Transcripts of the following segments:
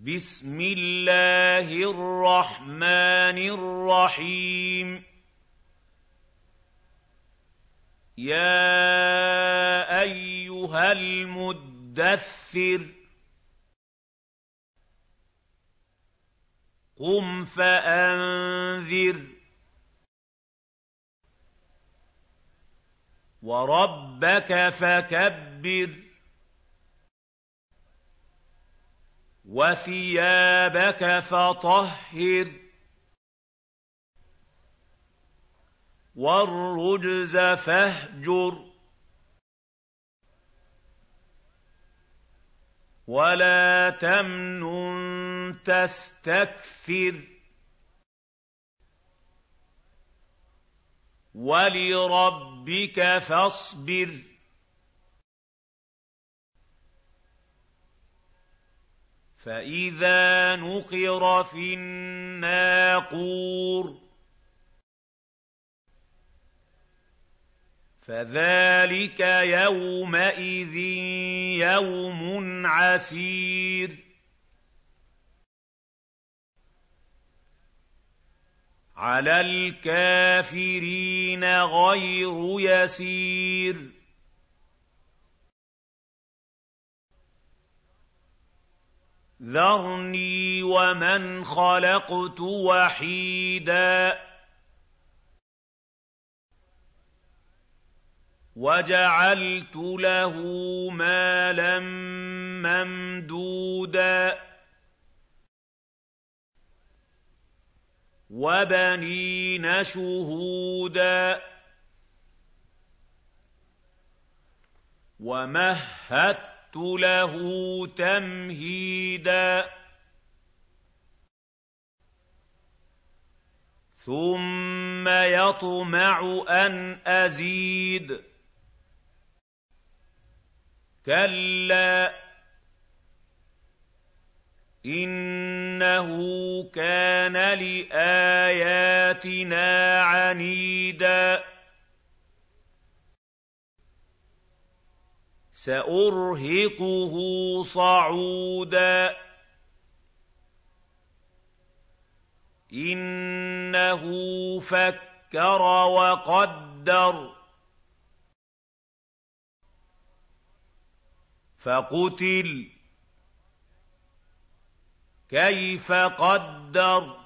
بسم الله الرحمن الرحيم. يا أيها المدثر قم فأنذر. وربك فكبر. وثيابك فطهر. والرجز فاهجر. ولا تمنن تستكثر. ولربك فاصبر. فإذا نقر في الناقور فذلك يومئذ يوم عسير على الكافرين غير يسير ذَرْنِي وَمَنْ خَلَقْتُ وَحِيدًا وَجَعَلْتُ لَهُ مَالًا مَّمْدُودًا وَبَنِينَ شُهُودًا وَمَهَّدتُّ له تمهيدا ثم يطمع ان ازيد كلا انه كان لاياتنا عنيدا سأرهقه صعودا. إنه فكر وقدر. فقتل. كيف قدر؟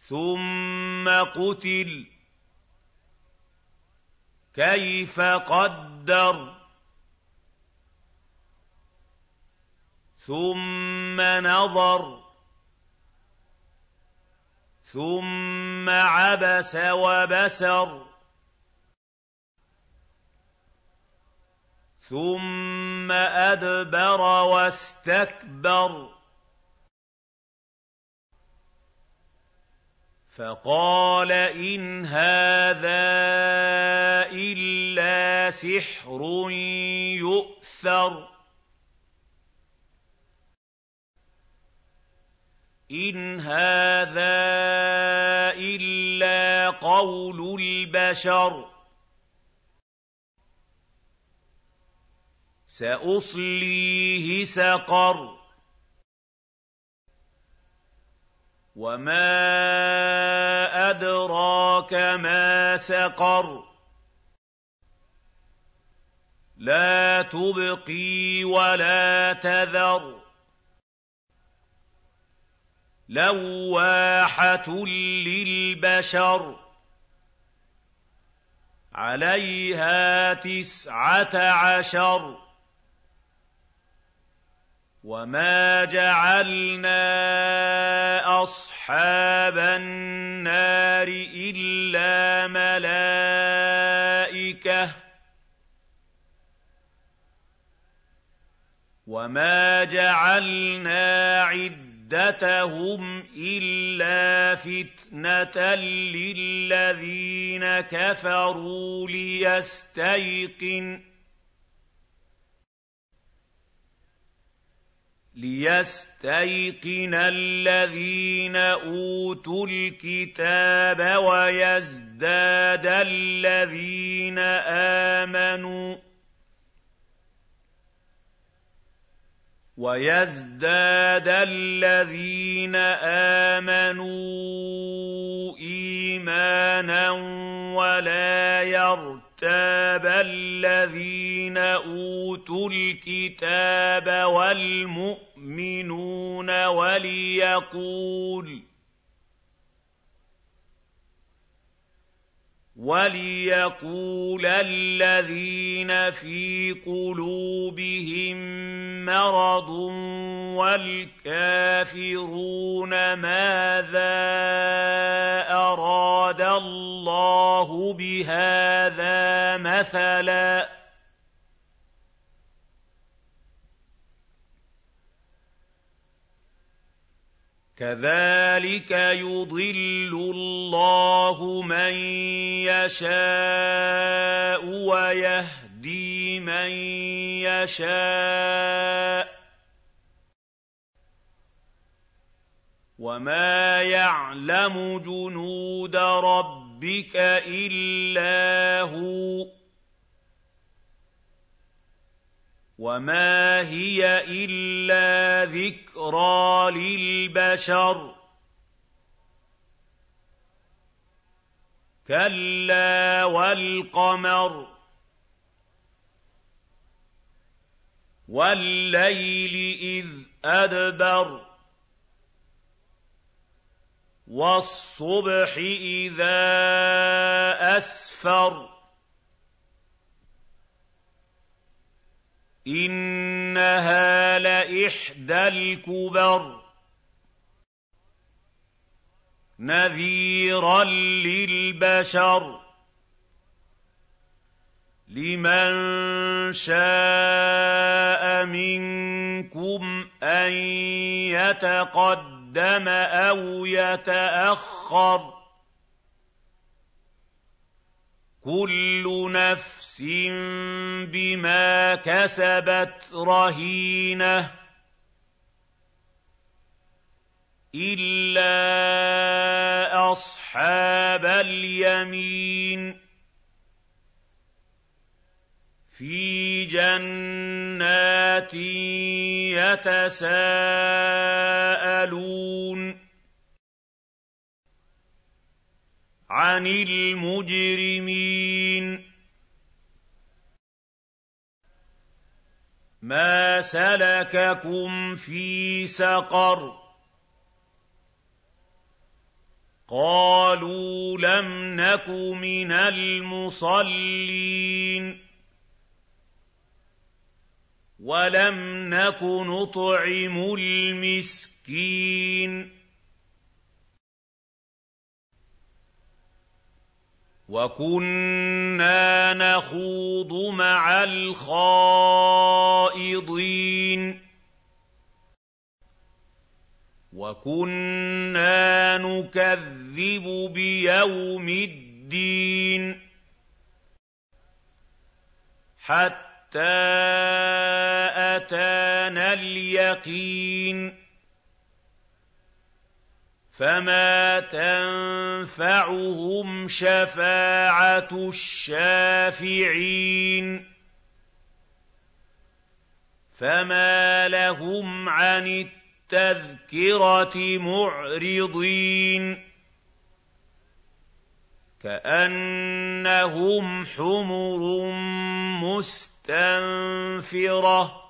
ثم قتل. كيف قدر؟ ثم نظر. ثم عبس وبسر. ثم أدبر واستكبر. فقال إن هذا إلا سحر يؤثر. إن هذا إلا قول البشر. سأصليه سقر. وَمَا أَدْرَاكَ مَا سَقَرُ. لَا تُبْقِي وَلَا تَذَرُ. لَوَّاحَةٌ لِّلْبَشَرِ. عَلَيْهَا تِسْعَةَ عَشَرَ. وَمَا جَعَلْنَا أَصْحَابَ النَّارِ إِلَّا مَلَائِكَةً وَمَا جَعَلْنَا عِدَّتَهُمْ إِلَّا فِتْنَةً لِّلَّذِينَ كَفَرُوا لِيَسْتَيْقِنَ لِيَسْتَيْقِنَ الَّذِينَ أُوتُوا الْكِتَابَ وَيَزْدَادَ الَّذِينَ آمَنُوا وَيَزْدَادَ الَّذِينَ آمَنُوا إِيمَانًا وَلَا يَرْتَابَ الَّذِينَ أُوتُوا الْكِتَابَ وَالْمُؤْمِنُونَ وَلِيَقُولَ وَلِيَقُولَ الَّذِينَ فِي قُلُوبِهِم مَّرَضٌ وَالْكَافِرُونَ مَاذَا أَرَادَ اللَّهُ بِهَٰذَا مَثَلًا كَذَٰلِكَ يُضِلُّ اللَّهُ مَن يَشَاءُ وَيَهْدِي مَن يَشَاءُ ۚ وَمَا يَعْلَمُ جُنُودَ رَبِّكَ إِلَّا هُوَ وَمَا هِيَ إِلَّا ذِكْرَىٰ لِلْبَشَرِ كَلَّا وَالْقَمَرِ وَاللَّيْلِ إِذْ أَدْبَرَ وَالصُّبْحِ إِذَا أَسْفَرَ إِنَّهَا لَإِحْدَى الْكُبَرِ. نَذِيرًا لِّلْبَشَرِ. لِمَن شَاءَ مِنكُمْ أَن يَتَقَدَّمَ أَوْ يَتَأَخَّرَ. كُلُّ نَفْسٍ بِمَا كَسَبَتْ رَهِينَةٌ إِلَّا أَصْحَابَ الْيَمِينِ فِي جَنَّاتٍ يَتَسَاءَلُونَ عَنِ الْمُجْرِمِينَ. مَا سَلَكَكُمْ فِي سَقَرَ. قَالُوا لَمْ نَكُ مِنَ الْمُصَلِّينَ. وَلَمْ نَكُ نُطْعِمُ الْمِسْكِينَ. وَكُنَّا نَخُوضُ مَعَ الْخَائِضِينَ وَكُنَّا نُكَذِّبُ بِيَوْمِ الدِّينِ حَتَّىٰ أَتَانَا الْيَقِينُ فَمَا تَنفَعُهُمْ شَفَاعَةُ الشَّافِعِينَ فَمَا لَهُمْ عَنِ التَّذْكِرَةِ مُعْرِضِينَ كَأَنَّهُمْ حُمُرٌ مُّسْتَنفِرَةٌ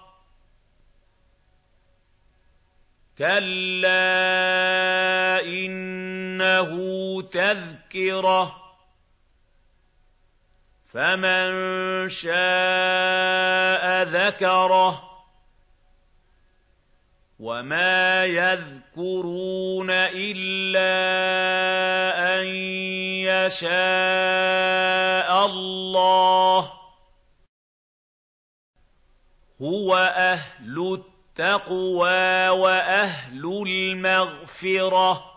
كَلَّا إِنَّهُ تَذْكِرَةٌ فَمَن شَاءَ ذَكَرَهُ وَمَا يَذْكُرُونَ إِلَّا أَن يَشَاءَ اللَّهُ هُوَ أَهْلُ التَّقْوَىٰ وَأَهْلُ الْمَغْفِرَةِ